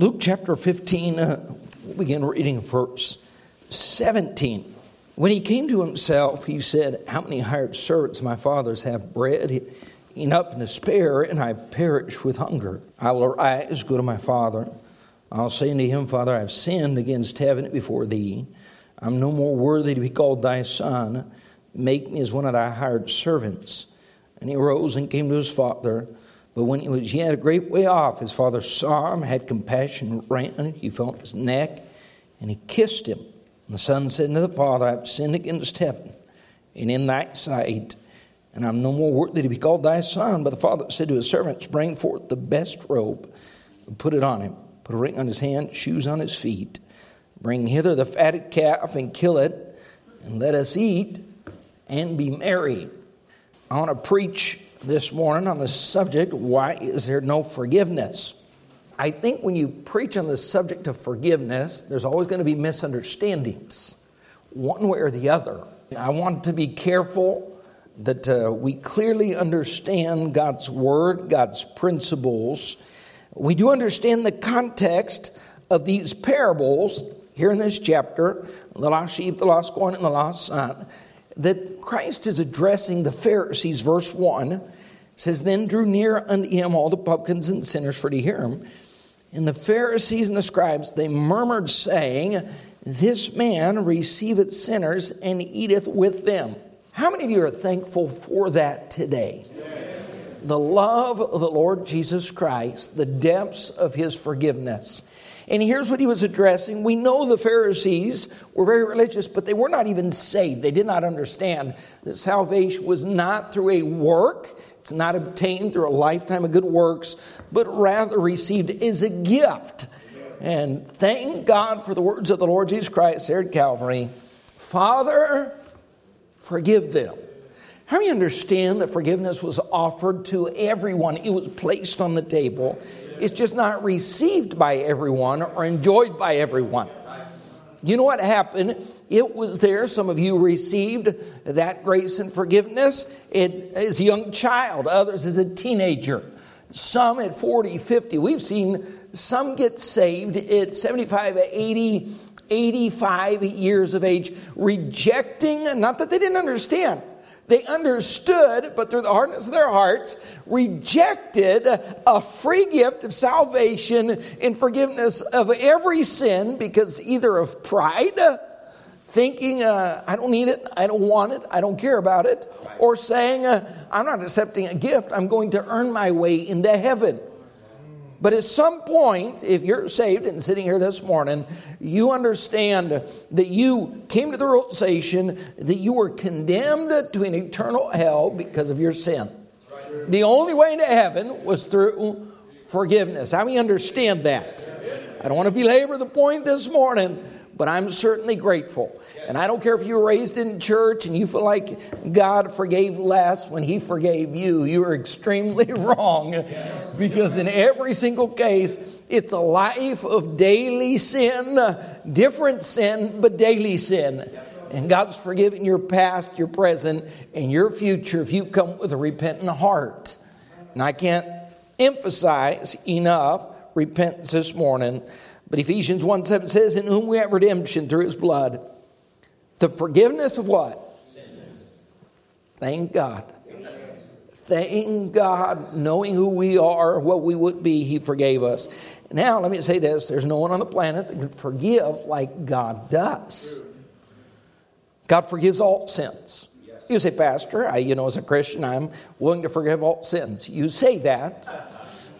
Luke chapter 15, uh, we'll begin reading verse 17. When he came to himself, he said, How many hired servants my fathers have bread enough and to spare, and I perish with hunger? I'll arise, go to my father. I'll say unto him, Father, I have sinned against heaven before thee. I'm no more worthy to be called thy son. Make me as one of thy hired servants. And he arose and came to his father. But when he was yet a great way off, his father saw him, had compassion, ran, him. he fell on his neck, and he kissed him. And the son said to the father, I have sinned against heaven and in thy sight, and I'm no more worthy to be called thy son. But the father said to his servants, Bring forth the best robe, put it on him, put a ring on his hand, shoes on his feet. Bring hither the fatted calf and kill it, and let us eat and be merry. I want to preach this morning on the subject why is there no forgiveness? I think when you preach on the subject of forgiveness, there's always going to be misunderstandings, one way or the other. I want to be careful that uh, we clearly understand God's word, God's principles. We do understand the context of these parables here in this chapter the lost sheep, the lost coin, and the lost son. That Christ is addressing the Pharisees, verse 1 says, Then drew near unto him all the publicans and sinners for to hear him. And the Pharisees and the scribes, they murmured, saying, This man receiveth sinners and eateth with them. How many of you are thankful for that today? The love of the Lord Jesus Christ, the depths of his forgiveness. And here's what he was addressing. We know the Pharisees were very religious, but they were not even saved. They did not understand that salvation was not through a work, it's not obtained through a lifetime of good works, but rather received as a gift. And thank God for the words of the Lord Jesus Christ there at Calvary Father, forgive them. How many understand that forgiveness was offered to everyone? It was placed on the table. It's just not received by everyone or enjoyed by everyone. You know what happened? It was there. Some of you received that grace and forgiveness it, as a young child, others as a teenager, some at 40, 50. We've seen some get saved at 75, 80, 85 years of age, rejecting, not that they didn't understand, they understood, but through the hardness of their hearts, rejected a free gift of salvation and forgiveness of every sin because either of pride, thinking, uh, I don't need it, I don't want it, I don't care about it, or saying, uh, I'm not accepting a gift, I'm going to earn my way into heaven. But at some point, if you're saved and sitting here this morning, you understand that you came to the realization that you were condemned to an eternal hell because of your sin. The only way into heaven was through forgiveness. How many understand that? I don't want to belabor the point this morning, but I'm certainly grateful. And I don't care if you were raised in church and you feel like God forgave less when He forgave you. You are extremely wrong because in every single case, it's a life of daily sin, different sin, but daily sin. And God's forgiven your past, your present, and your future if you come with a repentant heart. And I can't emphasize enough repentance this morning. But Ephesians 1 7 says, In whom we have redemption through his blood. The forgiveness of what? Thank God. Thank God, knowing who we are, what we would be, He forgave us. Now, let me say this there's no one on the planet that can forgive like God does. God forgives all sins. You say, Pastor, I, you know, as a Christian, I'm willing to forgive all sins. You say that,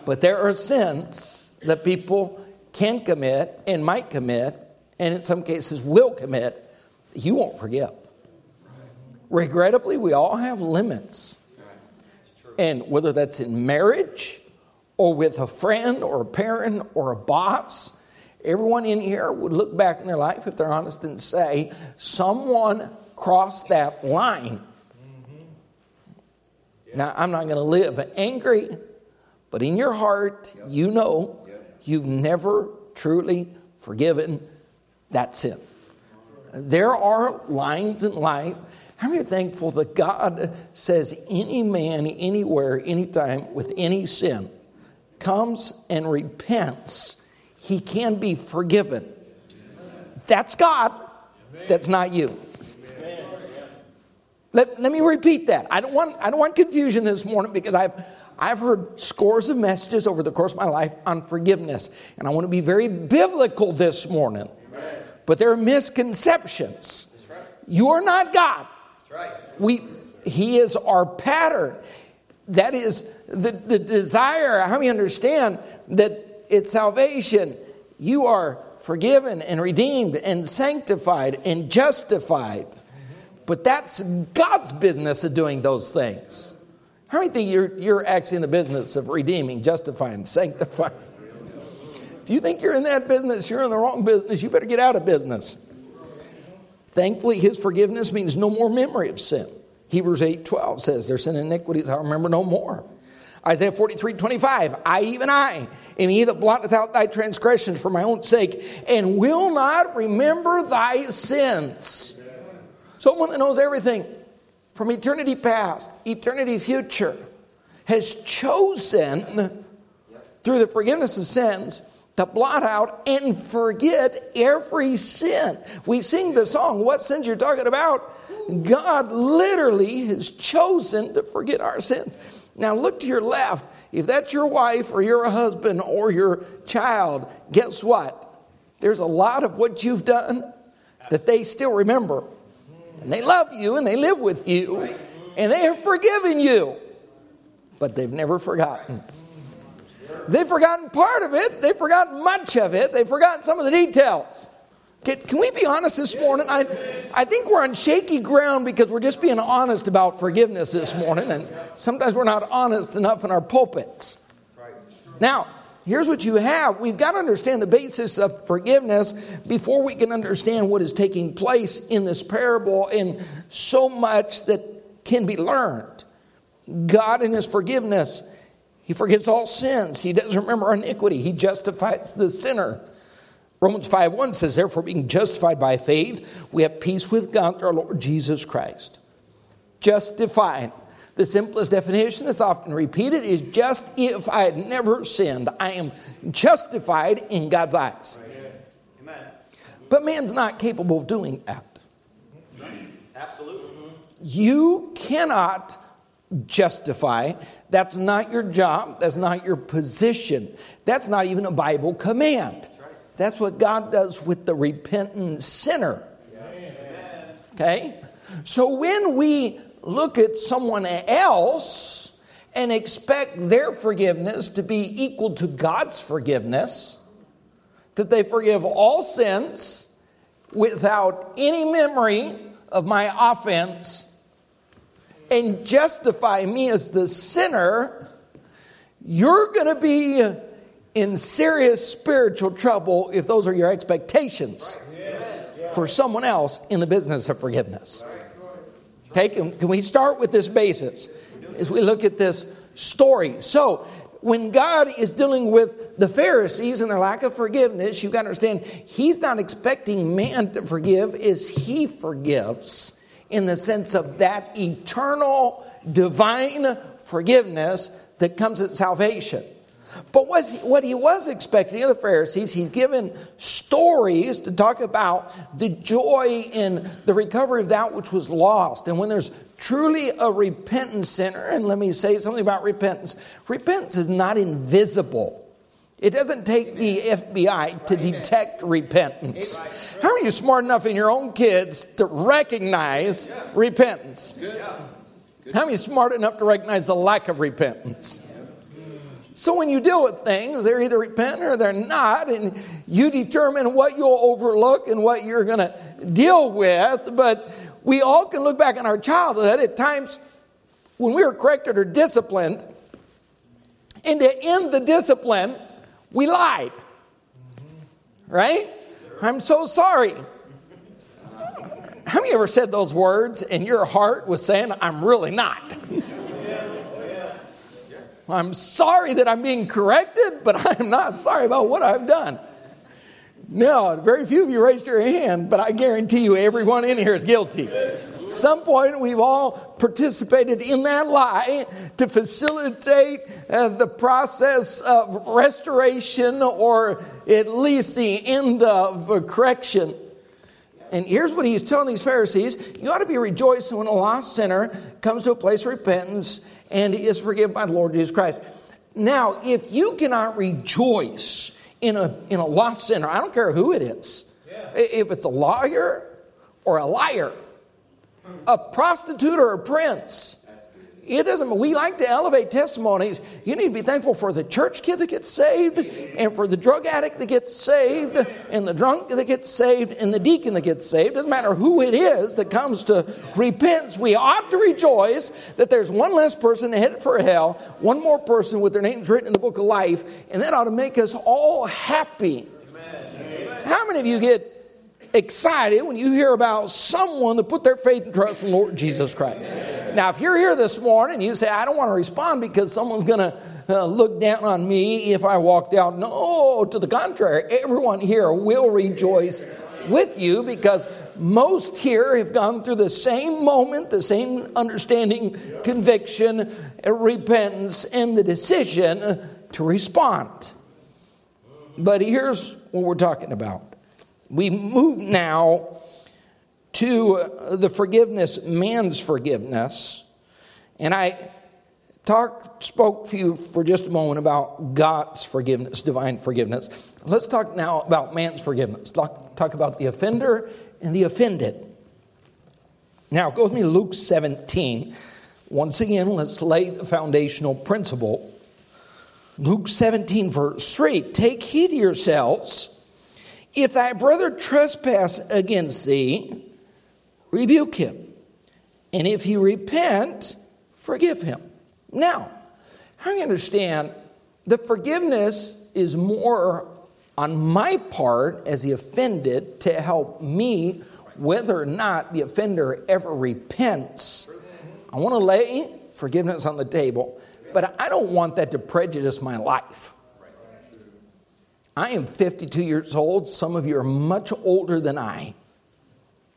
but there are sins that people can commit and might commit, and in some cases will commit, you won't forgive. Regrettably, we all have limits. And whether that's in marriage or with a friend or a parent or a boss, everyone in here would look back in their life, if they're honest, and say, someone crossed that line. Now, I'm not going to live angry, but in your heart, you know you've never truly forgiven that sin. There are lines in life. How many are thankful that God says any man, anywhere, anytime, with any sin, comes and repents, he can be forgiven. That's God. That's not you. Let, let me repeat that. I don't, want, I don't want confusion this morning because I've, I've heard scores of messages over the course of my life on forgiveness. And I want to be very biblical this morning. Amen. But there are misconceptions. Right. You are not God. Right. We, he is our pattern. That is the, the desire. How we understand that it's salvation. You are forgiven and redeemed and sanctified and justified. Mm-hmm. But that's God's business of doing those things. How many think you're, you're actually in the business of redeeming, justifying, sanctifying? If you think you're in that business, you're in the wrong business. You better get out of business. Thankfully, his forgiveness means no more memory of sin. Hebrews 8 12 says, Their sin and iniquities I remember no more. Isaiah 43 25, I, even I, am he that blotteth out thy transgressions for my own sake, and will not remember thy sins. Someone that knows everything from eternity past, eternity future, has chosen through the forgiveness of sins to blot out and forget every sin. We sing the song, What sins you're talking about? God literally has chosen to forget our sins. Now look to your left. If that's your wife or your husband or your child, guess what? There's a lot of what you've done that they still remember. And they love you and they live with you and they have forgiven you, but they've never forgotten. They've forgotten part of it, they've forgotten much of it, they've forgotten some of the details. Can, can, we be honest this morning? I, I think we're on shaky ground because we're just being honest about forgiveness this morning, and sometimes we're not honest enough in our pulpits. Now, here's what you have we've got to understand the basis of forgiveness before we can understand what is taking place in this parable and so much that can be learned. God, in His forgiveness, He forgives all sins. He doesn't remember iniquity. He justifies the sinner. Romans 5 1 says, Therefore, being justified by faith, we have peace with God through our Lord Jesus Christ. Justified. The simplest definition that's often repeated is just if I had never sinned, I am justified in God's eyes. Amen. But man's not capable of doing that. Absolutely. You cannot justify. That's not your job. That's not your position. That's not even a Bible command. That's what God does with the repentant sinner. Okay? So when we look at someone else and expect their forgiveness to be equal to God's forgiveness, that they forgive all sins without any memory of my offense and justify me as the sinner, you're going to be in serious spiritual trouble if those are your expectations for someone else in the business of forgiveness. Take, can we start with this basis as we look at this story? So, when God is dealing with the Pharisees and their lack of forgiveness, you've got to understand He's not expecting man to forgive as He forgives in the sense of that eternal divine forgiveness that comes at salvation. But what he was expecting of the Pharisees, he's given stories to talk about the joy in the recovery of that which was lost. And when there's truly a repentant sinner, and let me say something about repentance repentance is not invisible. It doesn't take the FBI to detect repentance. How are you smart enough in your own kids to recognize repentance? How are you smart enough to recognize the lack of repentance? So when you deal with things, they're either repentant or they're not, and you determine what you'll overlook and what you're going to deal with. But we all can look back on our childhood at times when we were corrected or disciplined, and to end the discipline, we lied. Right? I'm so sorry. How many ever said those words and your heart was saying, I'm really not? I'm sorry that I'm being corrected, but I'm not sorry about what I've done. No, very few of you raised your hand, but I guarantee you everyone in here is guilty. some point we've all participated in that lie to facilitate uh, the process of restoration or at least the end of correction. And here's what he's telling these Pharisees you ought to be rejoicing when a lost sinner comes to a place of repentance and is forgiven by the Lord Jesus Christ. Now, if you cannot rejoice in a, in a lost sinner, I don't care who it is, yeah. if it's a lawyer or a liar, a prostitute or a prince, it doesn't, we like to elevate testimonies. You need to be thankful for the church kid that gets saved, and for the drug addict that gets saved, and the drunk that gets saved, and the deacon that gets saved. Doesn't matter who it is that comes to repentance. We ought to rejoice that there's one less person headed for hell, one more person with their names written in the book of life, and that ought to make us all happy. Amen. How many of you get excited when you hear about someone that put their faith and trust in Lord Jesus Christ. Now, if you're here this morning you say, I don't want to respond because someone's going to uh, look down on me if I walked out, no, to the contrary, everyone here will rejoice with you because most here have gone through the same moment, the same understanding, conviction, repentance, and the decision to respond. But here's what we're talking about we move now to the forgiveness, man's forgiveness. And I talked, spoke to you for just a moment about God's forgiveness, divine forgiveness. Let's talk now about man's forgiveness. Talk, talk about the offender and the offended. Now, go with me to Luke 17. Once again, let's lay the foundational principle. Luke 17, verse 3 Take heed to yourselves if thy brother trespass against thee, rebuke him. And if he repent, forgive him. Now, how do you understand the forgiveness is more on my part as the offended to help me whether or not the offender ever repents. I want to lay forgiveness on the table, but I don't want that to prejudice my life. I am 52 years old. Some of you are much older than I.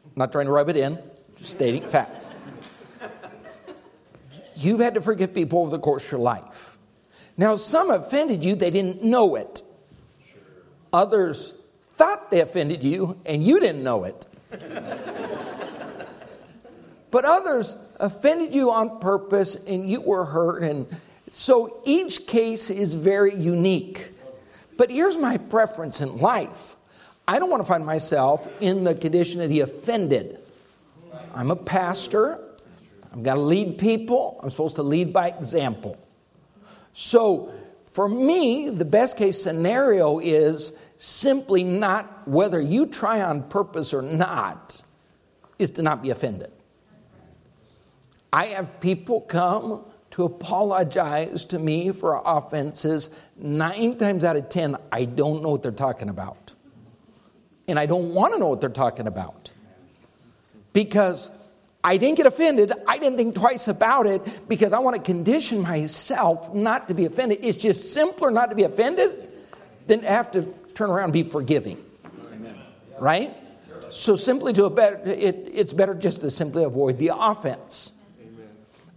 I'm not trying to rub it in, just stating facts. You've had to forgive people over the course of your life. Now, some offended you, they didn't know it. Others thought they offended you, and you didn't know it. but others offended you on purpose, and you were hurt. And so each case is very unique. But here's my preference in life I don't want to find myself in the condition of the offended. I'm a pastor, I've got to lead people, I'm supposed to lead by example. So, for me, the best case scenario is simply not whether you try on purpose or not, is to not be offended. I have people come to apologize to me for offenses, nine times out of ten, I don't know what they're talking about. And I don't want to know what they're talking about. Because I didn't get offended. I didn't think twice about it because I want to condition myself not to be offended. It's just simpler not to be offended than to have to turn around and be forgiving. Right? So simply to a better, it, it's better just to simply avoid the offense. Amen.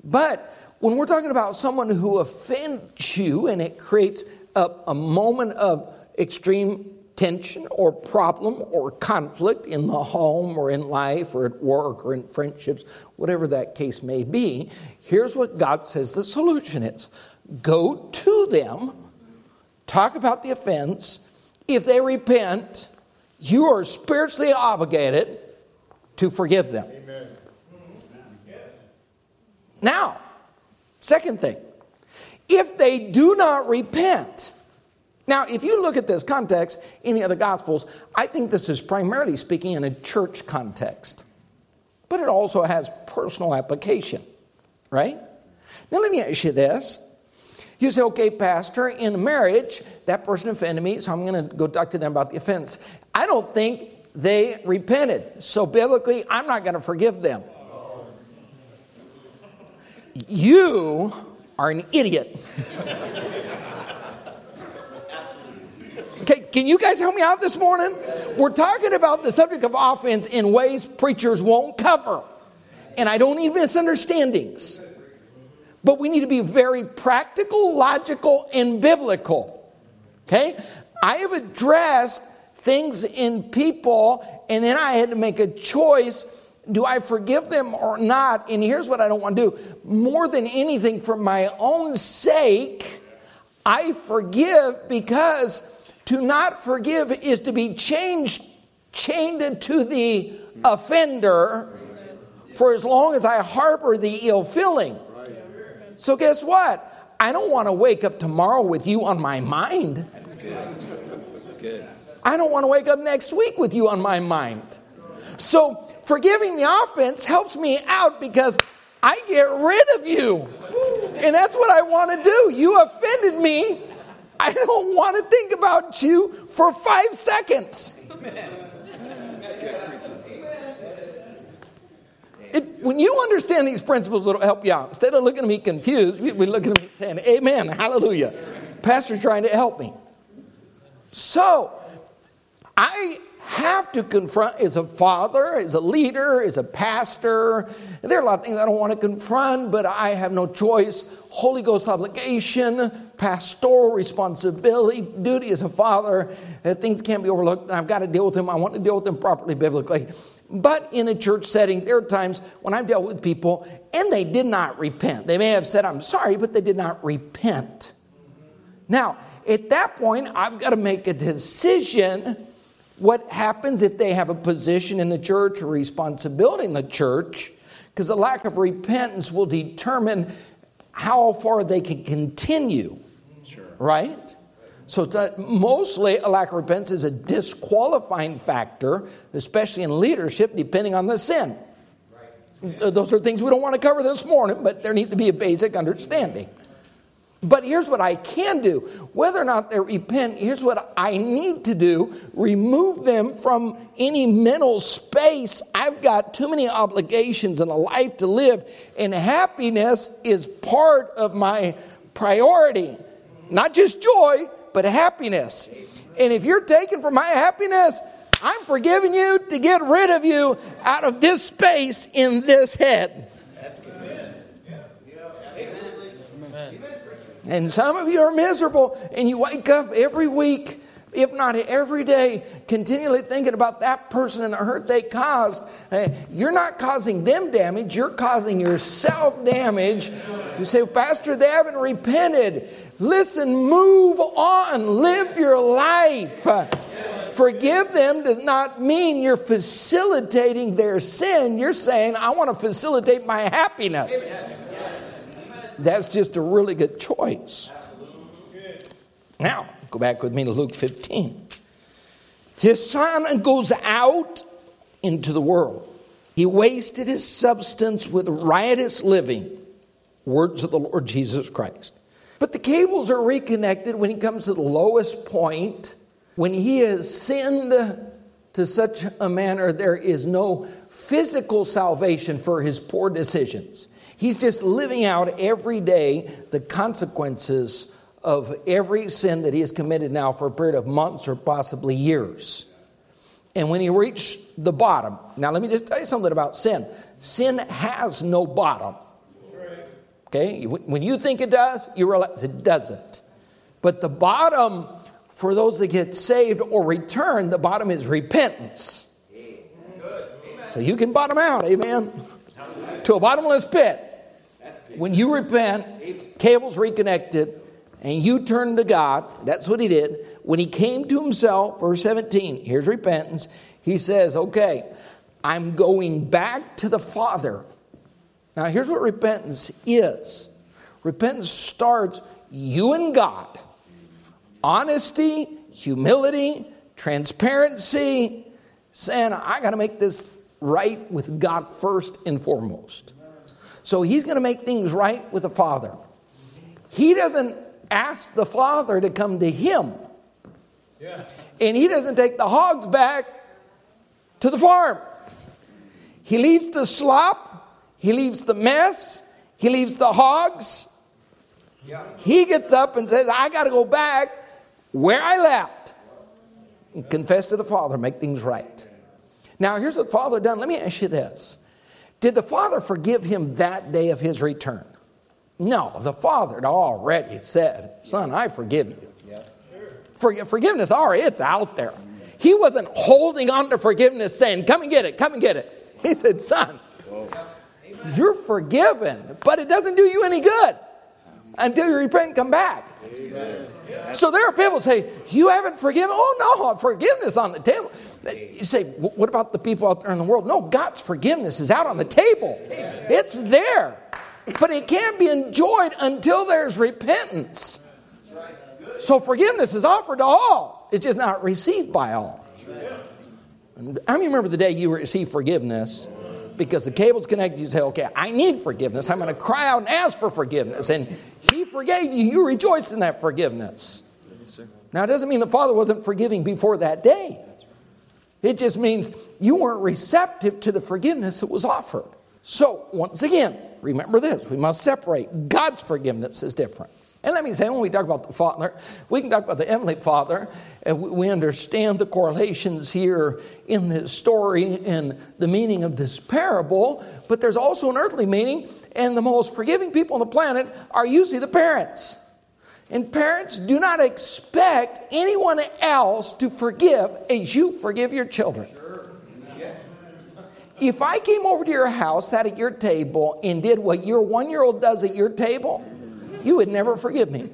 But when we're talking about someone who offends you and it creates a, a moment of extreme tension or problem or conflict in the home or in life or at work or in friendships, whatever that case may be, here's what God says the solution is go to them, talk about the offense. If they repent, you are spiritually obligated to forgive them. Amen. Now, Second thing, if they do not repent, now, if you look at this context in the other Gospels, I think this is primarily speaking in a church context, but it also has personal application, right? Now, let me ask you this. You say, okay, Pastor, in marriage, that person offended me, so I'm going to go talk to them about the offense. I don't think they repented, so biblically, I'm not going to forgive them. You are an idiot. Okay, can you guys help me out this morning? We're talking about the subject of offense in ways preachers won't cover. And I don't need misunderstandings. But we need to be very practical, logical, and biblical. Okay? I have addressed things in people, and then I had to make a choice do I forgive them or not? And here's what I don't want to do more than anything, for my own sake, I forgive because to not forgive is to be changed, chained to the offender for as long as I harbor the ill feeling. So, guess what? I don't want to wake up tomorrow with you on my mind. That's good. That's good. I don't want to wake up next week with you on my mind. So, forgiving the offense helps me out because I get rid of you. And that's what I want to do. You offended me. I don't want to think about you for five seconds. It, when you understand these principles, it'll help you out. Instead of looking at me confused, we, look at me saying, Amen, hallelujah. Pastor's trying to help me. So, I have to confront as a father, as a leader, as a pastor. There are a lot of things I don't want to confront, but I have no choice. Holy Ghost obligation, pastoral responsibility, duty as a father. Uh, things can't be overlooked. And I've got to deal with them. I want to deal with them properly biblically. But in a church setting, there are times when I've dealt with people and they did not repent. They may have said, I'm sorry, but they did not repent. Now, at that point, I've got to make a decision what happens if they have a position in the church or responsibility in the church, because the lack of repentance will determine how far they can continue. Sure. Right? So, mostly a lack of repentance is a disqualifying factor, especially in leadership, depending on the sin. Right. Those are things we don't want to cover this morning, but there needs to be a basic understanding. But here's what I can do. Whether or not they repent, here's what I need to do remove them from any mental space. I've got too many obligations and a life to live, and happiness is part of my priority. Not just joy, but happiness. And if you're taken from my happiness, I'm forgiving you to get rid of you out of this space in this head. And some of you are miserable and you wake up every week, if not every day, continually thinking about that person and the hurt they caused. Uh, you're not causing them damage, you're causing yourself damage. You say, Pastor, they haven't repented. Listen, move on, live your life. Forgive them does not mean you're facilitating their sin. You're saying, I want to facilitate my happiness that's just a really good choice. Now, go back with me to Luke 15. His son goes out into the world. He wasted his substance with riotous living. Words of the Lord Jesus Christ. But the cables are reconnected when he comes to the lowest point, when he has sinned to such a manner there is no physical salvation for his poor decisions. He's just living out every day the consequences of every sin that he has committed now for a period of months or possibly years. And when he reached the bottom, now let me just tell you something about sin sin has no bottom. Okay? When you think it does, you realize it doesn't. But the bottom for those that get saved or return, the bottom is repentance. So you can bottom out, amen, to a bottomless pit. When you repent, cables reconnected, and you turn to God, that's what he did. When he came to himself, verse 17, here's repentance. He says, Okay, I'm going back to the Father. Now, here's what repentance is repentance starts you and God. Honesty, humility, transparency, saying, I got to make this right with God first and foremost. So he's going to make things right with the Father. He doesn't ask the Father to come to him. Yeah. And he doesn't take the hogs back to the farm. He leaves the slop, he leaves the mess, he leaves the hogs. Yeah. He gets up and says, I got to go back where I left and confess to the Father, make things right. Now, here's what the Father done. Let me ask you this Did the father forgive him that day of his return? No, the father had already said, Son, I forgive you. For, forgiveness, already, it's out there. He wasn't holding on to forgiveness saying, Come and get it, come and get it. He said, Son, you're forgiven, but it doesn't do you any good until you repent and come back. So there are people who say, You haven't forgiven? Oh, no, forgiveness on the table. You say, What about the people out there in the world? No, God's forgiveness is out on the table, it's there. But it can't be enjoyed until there's repentance. So forgiveness is offered to all, it's just not received by all. I remember the day you received forgiveness because the cable's connected. You say, okay, I need forgiveness. I'm going to cry out and ask for forgiveness. And He forgave you. You rejoice in that forgiveness. now, it doesn't mean the Father wasn't forgiving before that day. It just means you weren't receptive to the forgiveness that was offered. So, once again, remember this we must separate. God's forgiveness is different. And let me say, when we talk about the Father, we can talk about the Heavenly Father, and we understand the correlations here in this story and the meaning of this parable, but there's also an earthly meaning, and the most forgiving people on the planet are usually the parents. And parents do not expect anyone else to forgive as you forgive your children. If I came over to your house, sat at your table, and did what your one year old does at your table, you would never forgive me.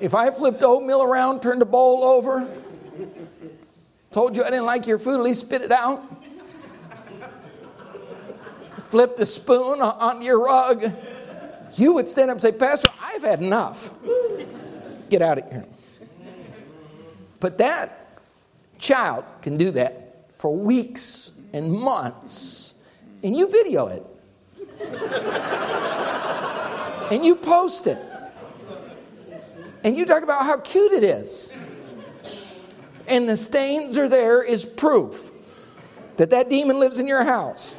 If I flipped oatmeal around, turned the bowl over, told you I didn't like your food, at least spit it out, flipped the spoon onto your rug, you would stand up and say, Pastor, I've had enough. Get out of here. But that child can do that for weeks and months, and you video it and you post it. And you talk about how cute it is. And the stains are there is proof that that demon lives in your house.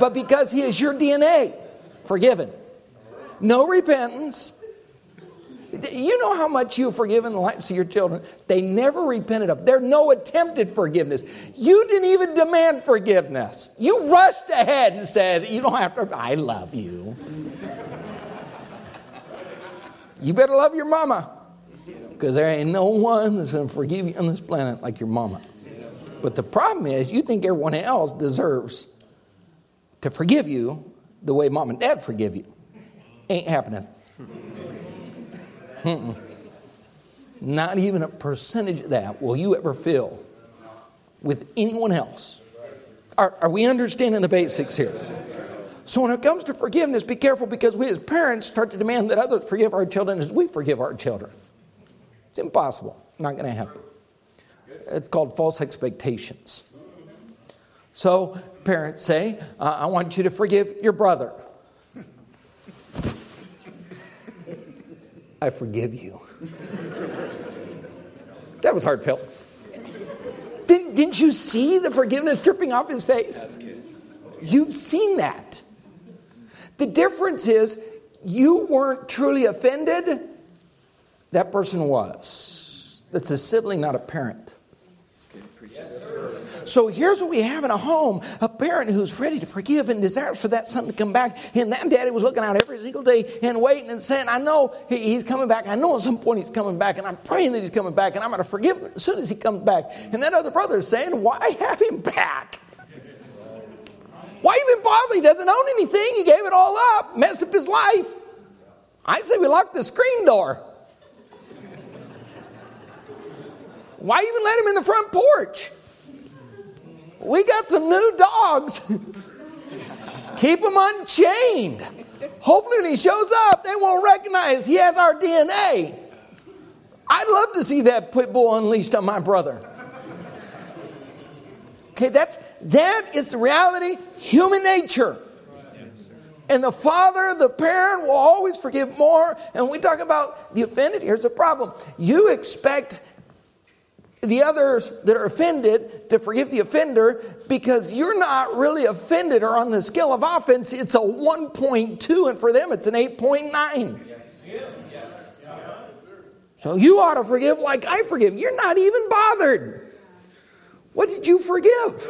But because he is your DNA, forgiven. No repentance, you know how much you've forgiven the lives of your children? They never repented of. There's no attempted forgiveness. You didn't even demand forgiveness. You rushed ahead and said, You don't have to, I love you. you better love your mama. Because there ain't no one that's going to forgive you on this planet like your mama. But the problem is, you think everyone else deserves to forgive you the way mom and dad forgive you. Ain't happening. Mm-mm. Not even a percentage of that will you ever feel with anyone else. Are, are we understanding the basics here? So when it comes to forgiveness, be careful because we as parents start to demand that others forgive our children as we forgive our children. It's impossible. Not going to happen. It's called false expectations. So parents say, uh, I want you to forgive your brother. I forgive you. that was heartfelt. Didn't, didn't you see the forgiveness dripping off his face? You've seen that. The difference is you weren't truly offended, that person was. That's a sibling, not a parent. Yes, so here's what we have in a home a parent who's ready to forgive and desires for that son to come back. And that daddy was looking out every single day and waiting and saying, I know he's coming back. I know at some point he's coming back. And I'm praying that he's coming back. And I'm going to forgive him as soon as he comes back. And that other brother is saying, Why have him back? Why even bother? He doesn't own anything. He gave it all up, messed up his life. I'd say we locked the screen door. Why even let him in the front porch? We got some new dogs. Keep them unchained. Hopefully, when he shows up, they won't recognize he has our DNA. I'd love to see that pit bull unleashed on my brother. Okay, that's that is reality, human nature. And the father, the parent will always forgive more. And we talk about the offended. Here's the problem. You expect the others that are offended to forgive the offender because you're not really offended or on the scale of offense, it's a 1.2, and for them it's an 8.9. So you ought to forgive like I forgive. You're not even bothered. What did you forgive?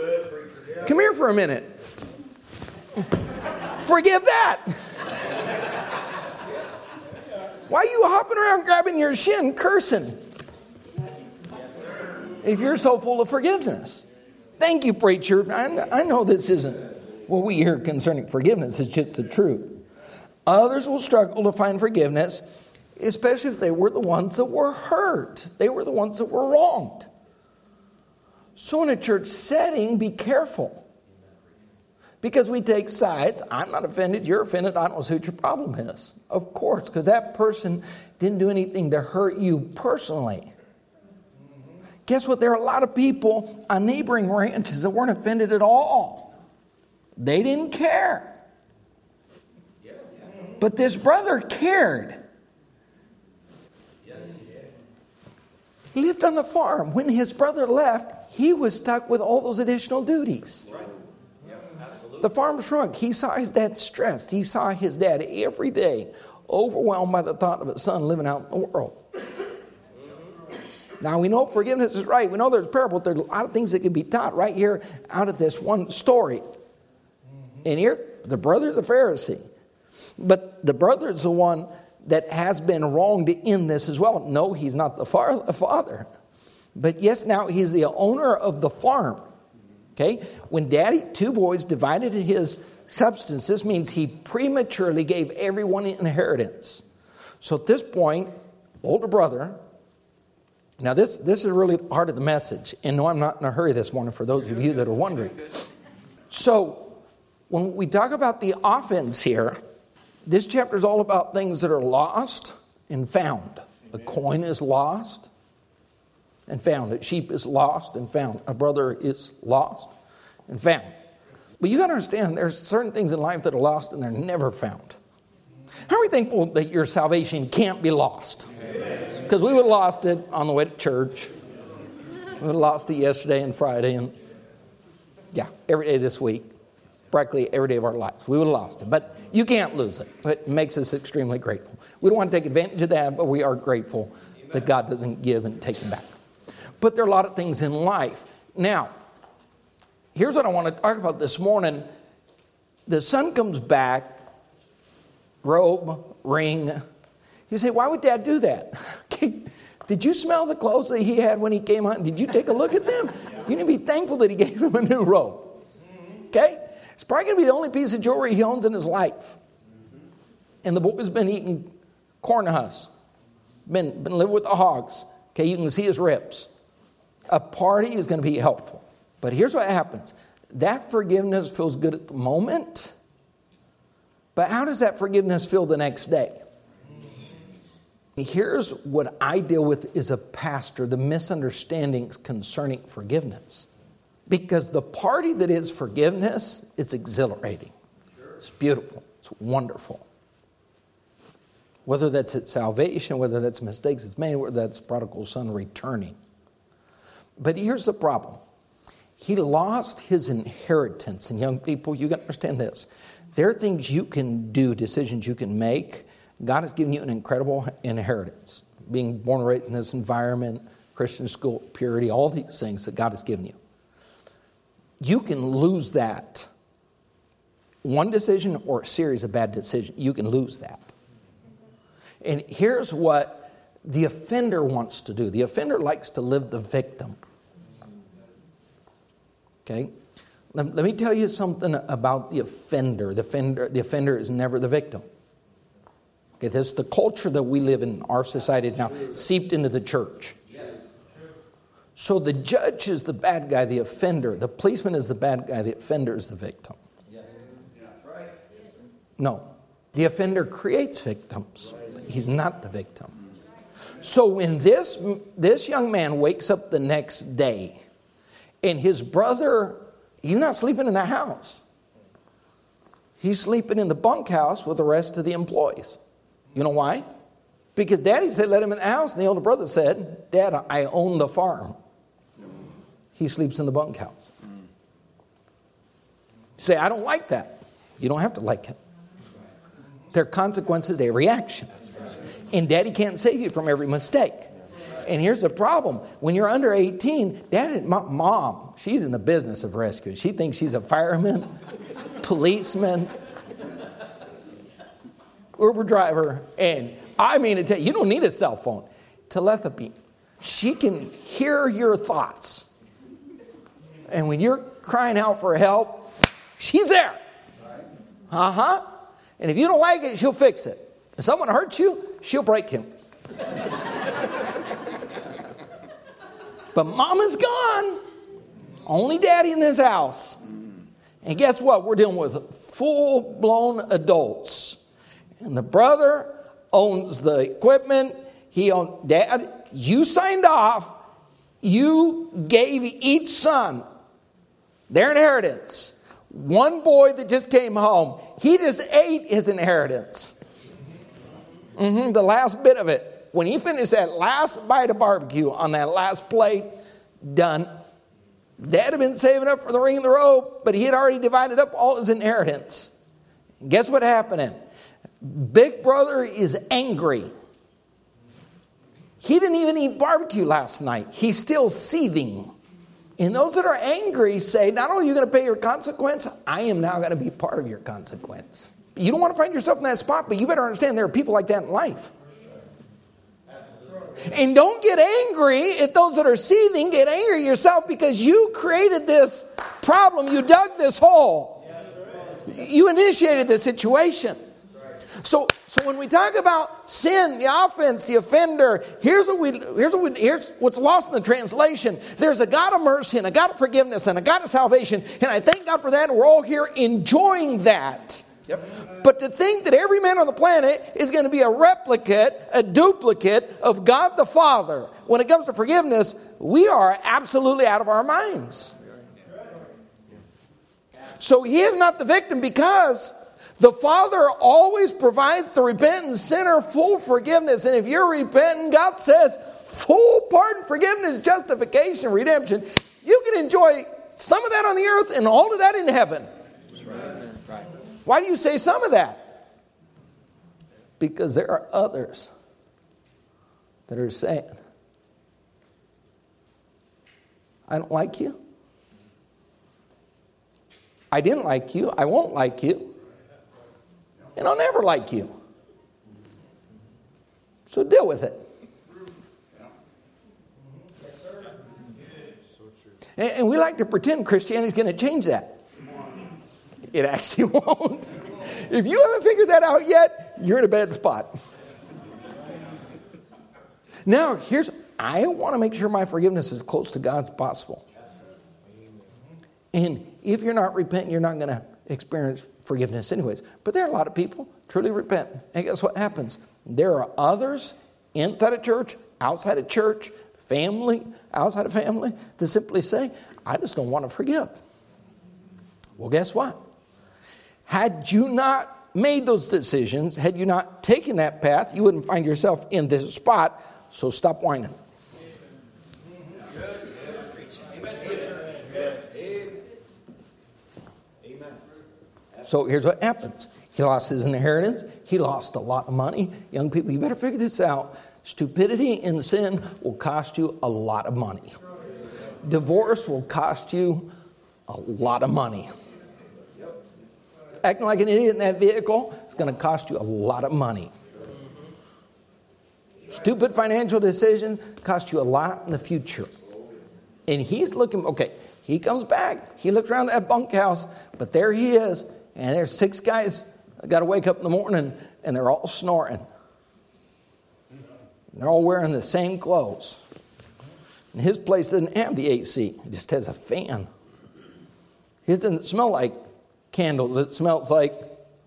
Come here for a minute. Forgive that. Why are you hopping around grabbing your shin, cursing? If you're so full of forgiveness. Thank you, preacher. I, I know this isn't what we hear concerning forgiveness, it's just the truth. Others will struggle to find forgiveness, especially if they were the ones that were hurt, they were the ones that were wronged. So, in a church setting, be careful. Because we take sides. I'm not offended, you're offended, I don't know what your problem is. Of course, because that person didn't do anything to hurt you personally. Guess what? There are a lot of people on neighboring ranches that weren't offended at all. They didn't care. But this brother cared. He lived on the farm. When his brother left, he was stuck with all those additional duties. The farm shrunk. He saw his dad stressed. He saw his dad every day overwhelmed by the thought of his son living out in the world. Now we know forgiveness is right. We know there's a parable. There's a lot of things that can be taught right here out of this one story. Mm-hmm. And here, the brother's a Pharisee. But the brother is the one that has been wronged in this as well. No, he's not the father. But yes, now he's the owner of the farm. Okay? When daddy, two boys, divided his substance, this means he prematurely gave everyone inheritance. So at this point, older brother, now this, this is really part of the message. And no, I'm not in a hurry this morning for those of you that are wondering. So when we talk about the offense here, this chapter is all about things that are lost and found. A coin is lost and found. A sheep is lost and found. A brother is lost and found. But you got to understand there's certain things in life that are lost and they're never found. How are we thankful that your salvation can't be lost? Because we would have lost it on the way to church. We would have lost it yesterday and Friday and, yeah, every day this week practically every day of our lives. We would have lost it. But you can't lose it. It makes us extremely grateful. We don't want to take advantage of that, but we are grateful that God doesn't give and take it back. But there are a lot of things in life. Now, here's what I want to talk about this morning. The son comes back, robe, ring. You say, why would dad do that? Did you smell the clothes that he had when he came out? Did you take a look at them? You need to be thankful that he gave him a new robe. Okay? It's probably going to be the only piece of jewelry he owns in his life. And the boy's been eating corn husks, been, been living with the hogs. Okay, you can see his ribs. A party is going to be helpful. But here's what happens that forgiveness feels good at the moment, but how does that forgiveness feel the next day? Here's what I deal with as a pastor the misunderstandings concerning forgiveness. Because the party that is forgiveness, it's exhilarating. It's beautiful. It's wonderful. Whether that's at salvation, whether that's mistakes it's made, whether that's prodigal son returning. But here's the problem. He lost his inheritance. And young people, you got to understand this. There are things you can do, decisions you can make. God has given you an incredible inheritance. Being born and raised in this environment, Christian school, purity, all these things that God has given you you can lose that. One decision or a series of bad decisions, you can lose that. And here's what the offender wants to do the offender likes to live the victim. Okay? Let, me tell you something about the offender. The offender, the offender is never the victim. Okay, this—the culture that we live in our society now, seeped into the church. So the judge is the bad guy, the offender. The policeman is the bad guy, the offender is the victim. No. The offender creates victims. He's not the victim. So when this, this young man wakes up the next day and his brother, he's not sleeping in the house. He's sleeping in the bunkhouse with the rest of the employees. You know why? Because daddy said, let him in the house. And the older brother said, Dad, I own the farm he sleeps in the bunkhouse. say, I don't like that. You don't have to like it. There are consequences to every action. And daddy can't save you from every mistake. And here's the problem when you're under 18, dad, mom, she's in the business of rescue. She thinks she's a fireman, policeman, Uber driver, and I mean to tell you, you don't need a cell phone. Telepathy. She can hear your thoughts. And when you're crying out for help, she's there. Uh huh. And if you don't like it, she'll fix it. If someone hurts you, she'll break him. but mama's gone. Only daddy in this house. And guess what? We're dealing with full blown adults. And the brother owns the equipment. He owned, Dad, you signed off. You gave each son their inheritance. One boy that just came home, he just ate his inheritance. Mm-hmm, the last bit of it. When he finished that last bite of barbecue on that last plate, done. Dad had been saving up for the ring and the rope, but he had already divided up all his inheritance. Guess what happened? Big brother is angry. He didn't even eat barbecue last night. He's still seething. And those that are angry say, not only are you going to pay your consequence, I am now going to be part of your consequence. You don't want to find yourself in that spot, but you better understand there are people like that in life. And don't get angry at those that are seething. Get angry yourself because you created this problem. You dug this hole. You initiated this situation. So, so when we talk about sin, the offense, the offender, here's what we here's what we, here's what's lost in the translation. There's a God of mercy and a God of forgiveness and a God of salvation, and I thank God for that. And we're all here enjoying that. Yep. But to think that every man on the planet is going to be a replicate, a duplicate of God the Father when it comes to forgiveness, we are absolutely out of our minds. So he is not the victim because the Father always provides the repentant sinner full forgiveness. And if you're repentant, God says full pardon, forgiveness, justification, redemption. You can enjoy some of that on the earth and all of that in heaven. Why do you say some of that? Because there are others that are saying, I don't like you. I didn't like you. I won't like you and I'll never like you. So deal with it. And, and we like to pretend Christianity's going to change that. It actually won't. If you haven't figured that out yet, you're in a bad spot. Now, here's I want to make sure my forgiveness is close to God as possible. And if you're not repenting, you're not going to experience forgiveness, anyways. But there are a lot of people truly repent. And guess what happens? There are others inside of church, outside of church, family, outside of family, that simply say, I just don't want to forgive. Well, guess what? Had you not made those decisions, had you not taken that path, you wouldn't find yourself in this spot. So stop whining. So here's what happens. He lost his inheritance. He lost a lot of money. Young people, you better figure this out. Stupidity and sin will cost you a lot of money. Divorce will cost you a lot of money. Acting like an idiot in that vehicle is going to cost you a lot of money. Stupid financial decision cost you a lot in the future. And he's looking, okay, he comes back. He looks around that bunkhouse, but there he is and there's six guys got to wake up in the morning and they're all snoring. And they're all wearing the same clothes. And his place doesn't have the AC, it just has a fan. His doesn't smell like candles, it smells like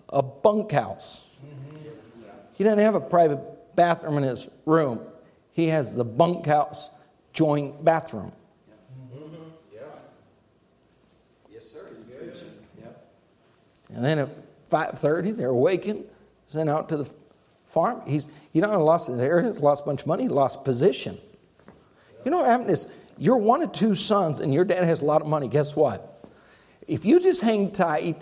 a bunkhouse. He doesn't have a private bathroom in his room, he has the bunkhouse joint bathroom. And then at 5.30, they're awakened, sent out to the farm. He's, you know, lost his inheritance, lost a bunch of money, lost position. You know what happened is you're one of two sons and your dad has a lot of money. Guess what? If you just hang tight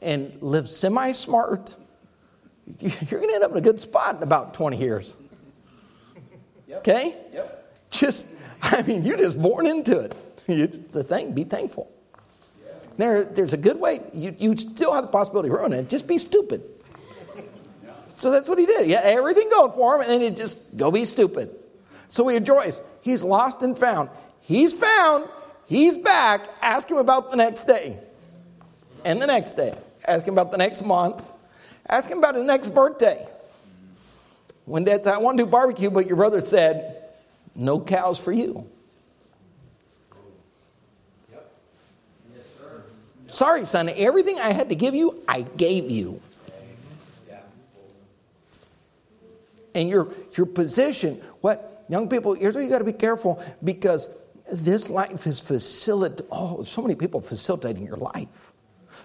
and live semi smart, you're going to end up in a good spot in about 20 years. Okay? Yep. just, I mean, you're just born into it. You, the thing, be thankful. There, there's a good way. You, you still have the possibility of ruining it. Just be stupid. So that's what he did. He had everything going for him, and then he just go be stupid. So he rejoiced. He's lost and found. He's found. He's back. Ask him about the next day. And the next day. Ask him about the next month. Ask him about the next birthday. When dad said, I want to do barbecue, but your brother said, no cows for you. Sorry, son, everything I had to give you, I gave you. And your, your position, what, young people, here's where you got to be careful because this life is facilitating, oh, so many people facilitating your life.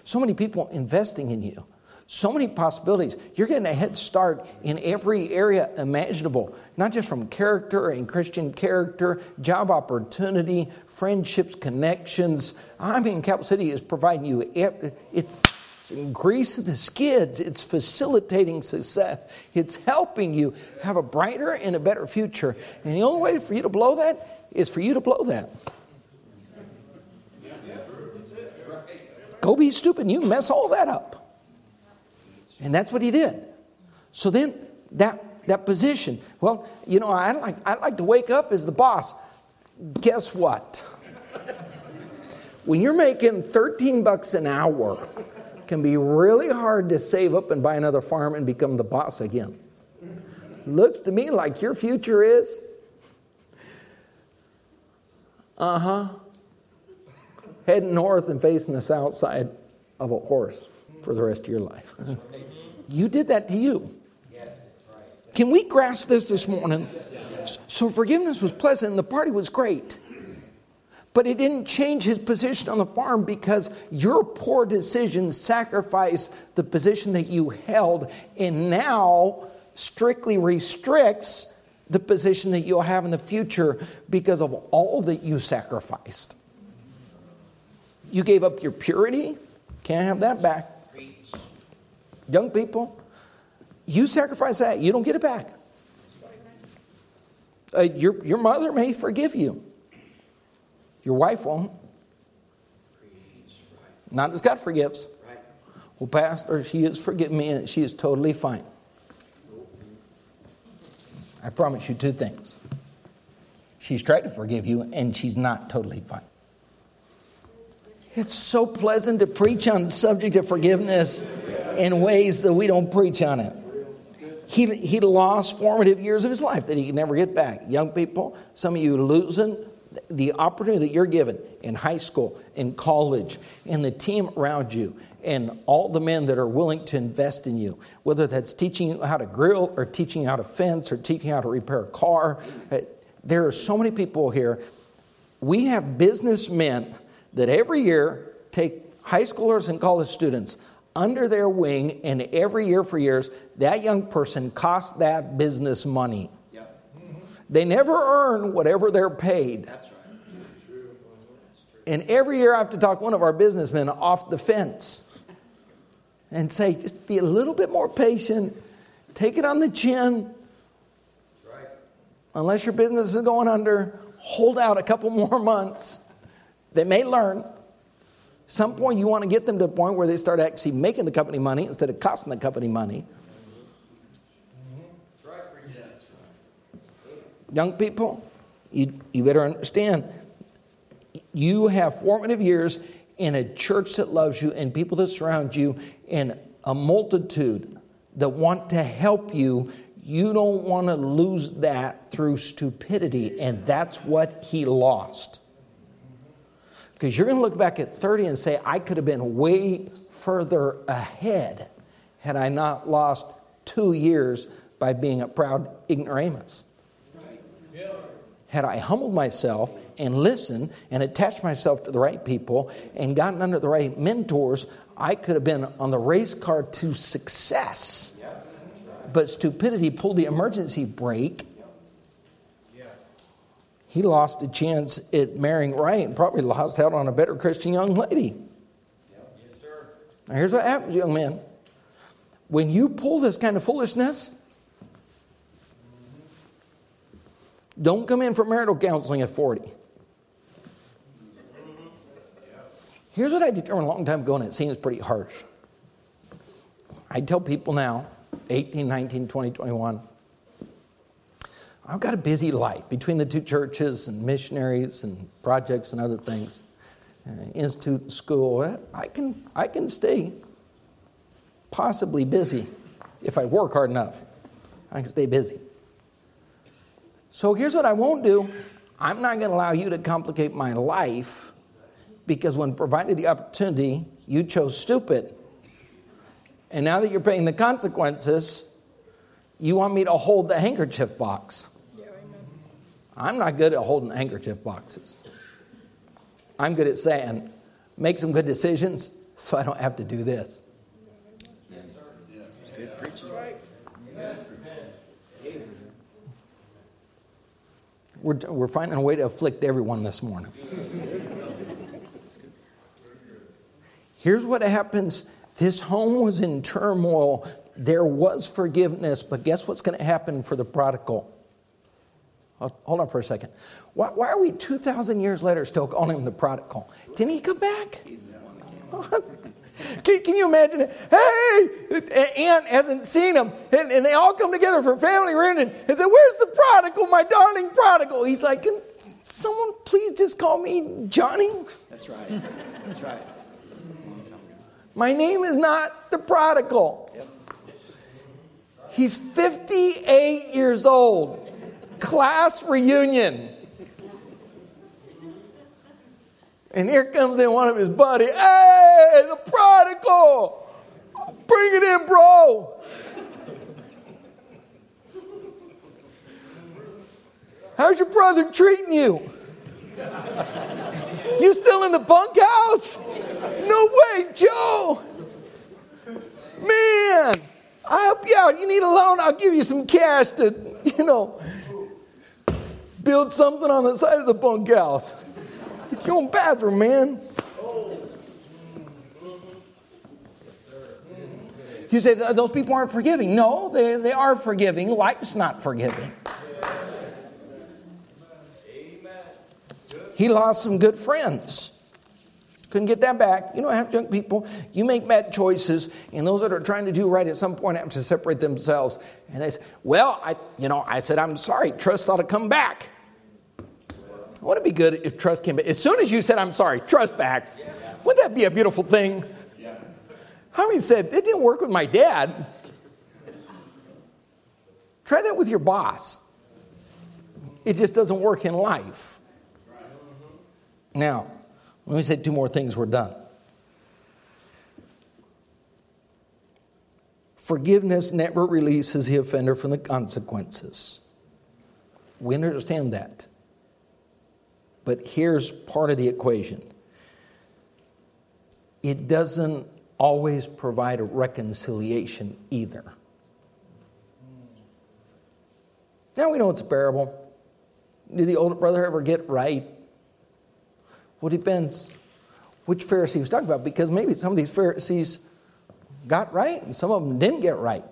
So many people investing in you. So many possibilities. You're getting a head start in every area imaginable, not just from character and Christian character, job opportunity, friendships, connections. I mean, Capital City is providing you, it's, greasing the skids, it's facilitating success, it's helping you have a brighter and a better future. And the only way for you to blow that is for you to blow that. Go be stupid you mess all that up. And that's what he did. So then that, that position, well, you know, I like, I like to wake up as the boss. Guess what? when you're making 13 bucks an hour, it can be really hard to save up and buy another farm and become the boss again. Looks to me like your future is uh huh. Heading north and facing the south side of a horse for the rest of your life. you did that to you. Can we grasp this this morning? So forgiveness was pleasant and the party was great. But it didn't change his position on the farm because your poor decisions sacrificed the position that you held and now strictly restricts the position that you'll have in the future because of all that you sacrificed. You gave up your purity, can't have that back. Young people, you sacrifice that, you don't get it back. Uh, your, your mother may forgive you, your wife won't. Not as God forgives. Well, Pastor, she is forgiving me and she is totally fine. I promise you two things. She's tried to forgive you and she's not totally fine. It's so pleasant to preach on the subject of forgiveness in ways that we don't preach on it. He, he lost formative years of his life that he could never get back. Young people, some of you losing the opportunity that you're given in high school, in college, in the team around you, and all the men that are willing to invest in you, whether that's teaching you how to grill or teaching you how to fence or teaching you how to repair a car. Uh, there are so many people here. We have businessmen that every year take high schoolers and college students under their wing, and every year for years, that young person costs that business money. Yep. Mm-hmm. They never earn whatever they're paid. That's right. And every year I have to talk one of our businessmen off the fence and say, just be a little bit more patient, take it on the chin. Right. Unless your business is going under, hold out a couple more months. They may learn. Some point you want to get them to a point where they start actually making the company money instead of costing the company money. Young people, you, you better understand you have formative years in a church that loves you and people that surround you and a multitude that want to help you. You don't want to lose that through stupidity, and that's what he lost. Because you're going to look back at 30 and say, I could have been way further ahead had I not lost two years by being a proud ignoramus. Had I humbled myself and listened and attached myself to the right people and gotten under the right mentors, I could have been on the race car to success. But stupidity pulled the emergency brake he lost a chance at marrying right and probably lost out on a better Christian young lady. Yep. Yes, sir. Now, here's what happens, young man. When you pull this kind of foolishness, Don't come in for marital counseling at 40. Here's what I determined a long time ago, and it seems pretty harsh. I tell people now, 18, 19, 20, 21, I've got a busy life between the two churches and missionaries and projects and other things, uh, institute and school. I can, I can stay possibly busy if I work hard enough. I can stay busy. So here's what I won't do I'm not going to allow you to complicate my life because when provided the opportunity, you chose stupid. And now that you're paying the consequences, you want me to hold the handkerchief box. I'm not good at holding handkerchief boxes. I'm good at saying, make some good decisions so I don't have to do this. Yes, sir. Yeah. good preaching. We're, we're finding a way to afflict everyone this morning. Here's what happens this home was in turmoil. There was forgiveness, but guess what's going to happen for the prodigal? Hold on for a second. Why, why are we 2,000 years later still calling him the prodigal? Didn't he come back? Can, can, you imagine it? Hey, aunt hasn't seen him, and, and, they all come together for family reunion and say, "Where's the prodigal, my darling prodigal?" He's like, "Can someone please just call me Johnny?" That's right. That's right. My name is not the prodigal. Yep. He's 58 years old. Class reunion. And here comes in one of his buddies. Hey, the prodigal! Bring it in, bro! How's your brother treating you? You still in the bunkhouse? No way, Joe! Man, I'll help you out. You need a loan, I'll give you some cash to, you know, build something on the side of the bunkhouse. It's your own bathroom, man. You say those people aren't forgiving. No, they, they are forgiving. Life's not forgiving. He lost some good friends. Couldn't get that back. You know, have young people, you make bad choices, and those that are trying to do right at some point have to separate themselves. And they say, Well, I, you know, I said, I'm sorry, trust ought to come back. Wouldn't it be good if trust came back? As soon as you said, I'm sorry, trust back, wouldn't that be a beautiful thing? How many said, it didn't work with my dad? Try that with your boss. It just doesn't work in life. Now, let me say two more things, we're done. Forgiveness never releases the offender from the consequences. We understand that. But here's part of the equation it doesn't always provide a reconciliation either. Now we know it's a parable. Did the older brother ever get right? Well, it depends which Pharisee was talking about, because maybe some of these Pharisees got right and some of them didn't get right.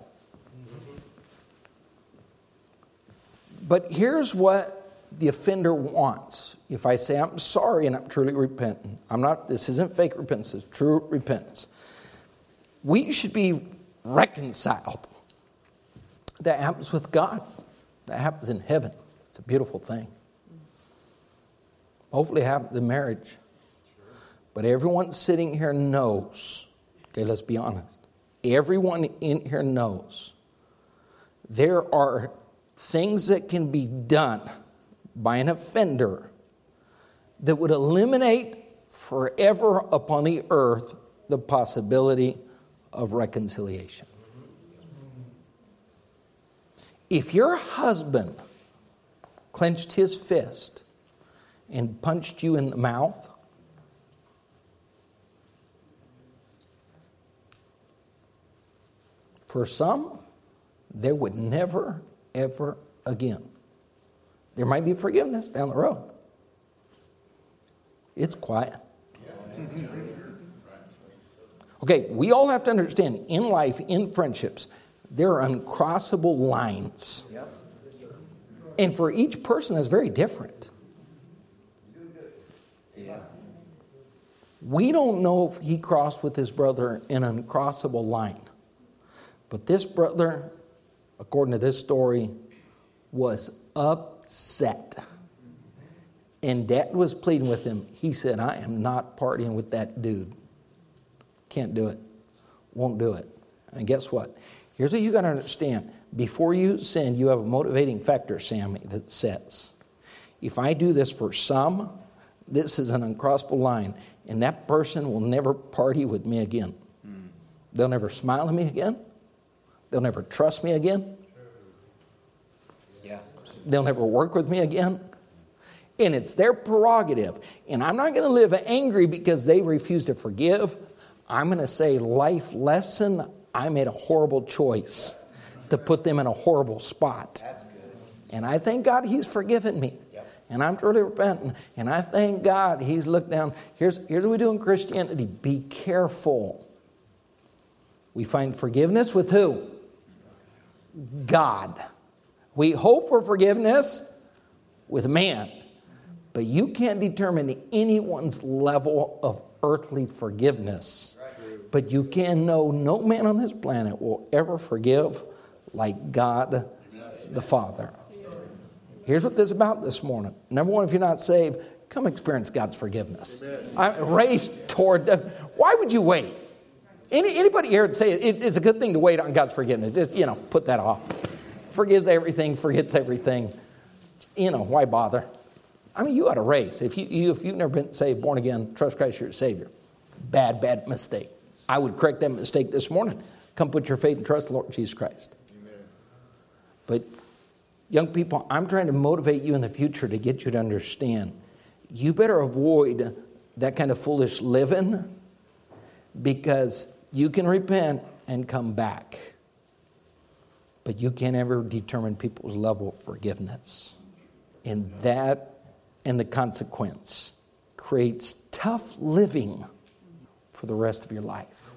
But here's what the offender wants. If I say I'm sorry and I'm truly repentant, I'm not, this isn't fake repentance, it's true repentance. We should be reconciled. That happens with God, that happens in heaven. It's a beautiful thing. Hopefully, it happens in marriage. But everyone sitting here knows, okay, let's be honest. Everyone in here knows there are things that can be done by an offender that would eliminate forever upon the earth the possibility of reconciliation. If your husband clenched his fist and punched you in the mouth, for some, there would never, ever again there might be forgiveness down the road. It's quiet. Okay, we all have to understand in life, in friendships, there are uncrossable lines. And for each person, that's very different. We don't know if he crossed with his brother an uncrossable line. But this brother, according to this story, was upset. And dad was pleading with him. He said, I am not partying with that dude. Can't do it. Won't do it. And guess what? Here's what you got to understand. Before you sin, you have a motivating factor, Sammy, that says, if I do this for some, this is an uncrossable line, and that person will never party with me again. Mm. They'll never smile at me again. They'll never trust me again. They'll never work with me again. And it's their prerogative. And I'm not going to live angry because they refuse to forgive. I'm going to say, life lesson, I made a horrible choice to put them in a horrible spot. That's good. And I thank God He's forgiven me. Yep. And I'm truly repentant. And I thank God He's looked down. Here's, here's what we do in Christianity be careful. We find forgiveness with who? God. We hope for forgiveness with man. But you can't determine anyone's level of earthly forgiveness. But you can know no man on this planet will ever forgive like God the Father. Here's what this is about this morning. Number one, if you're not saved, come experience God's forgiveness. I, race toward. Why would you wait? Any, anybody here would say it, it's a good thing to wait on God's forgiveness. Just you know, put that off. Forgives everything, forgets everything. You know, why bother? I mean, you ought to race. If you, you if you've never been saved, born again, trust Christ your Savior. Bad, bad mistake. I would correct that mistake this morning. Come put your faith and trust the Lord Jesus Christ. Amen. But young people, I'm trying to motivate you in the future to get you to understand. You better avoid that kind of foolish living because you can repent and come back. But you can't ever determine people's level of forgiveness. And that and the consequence creates tough living for the rest of your life.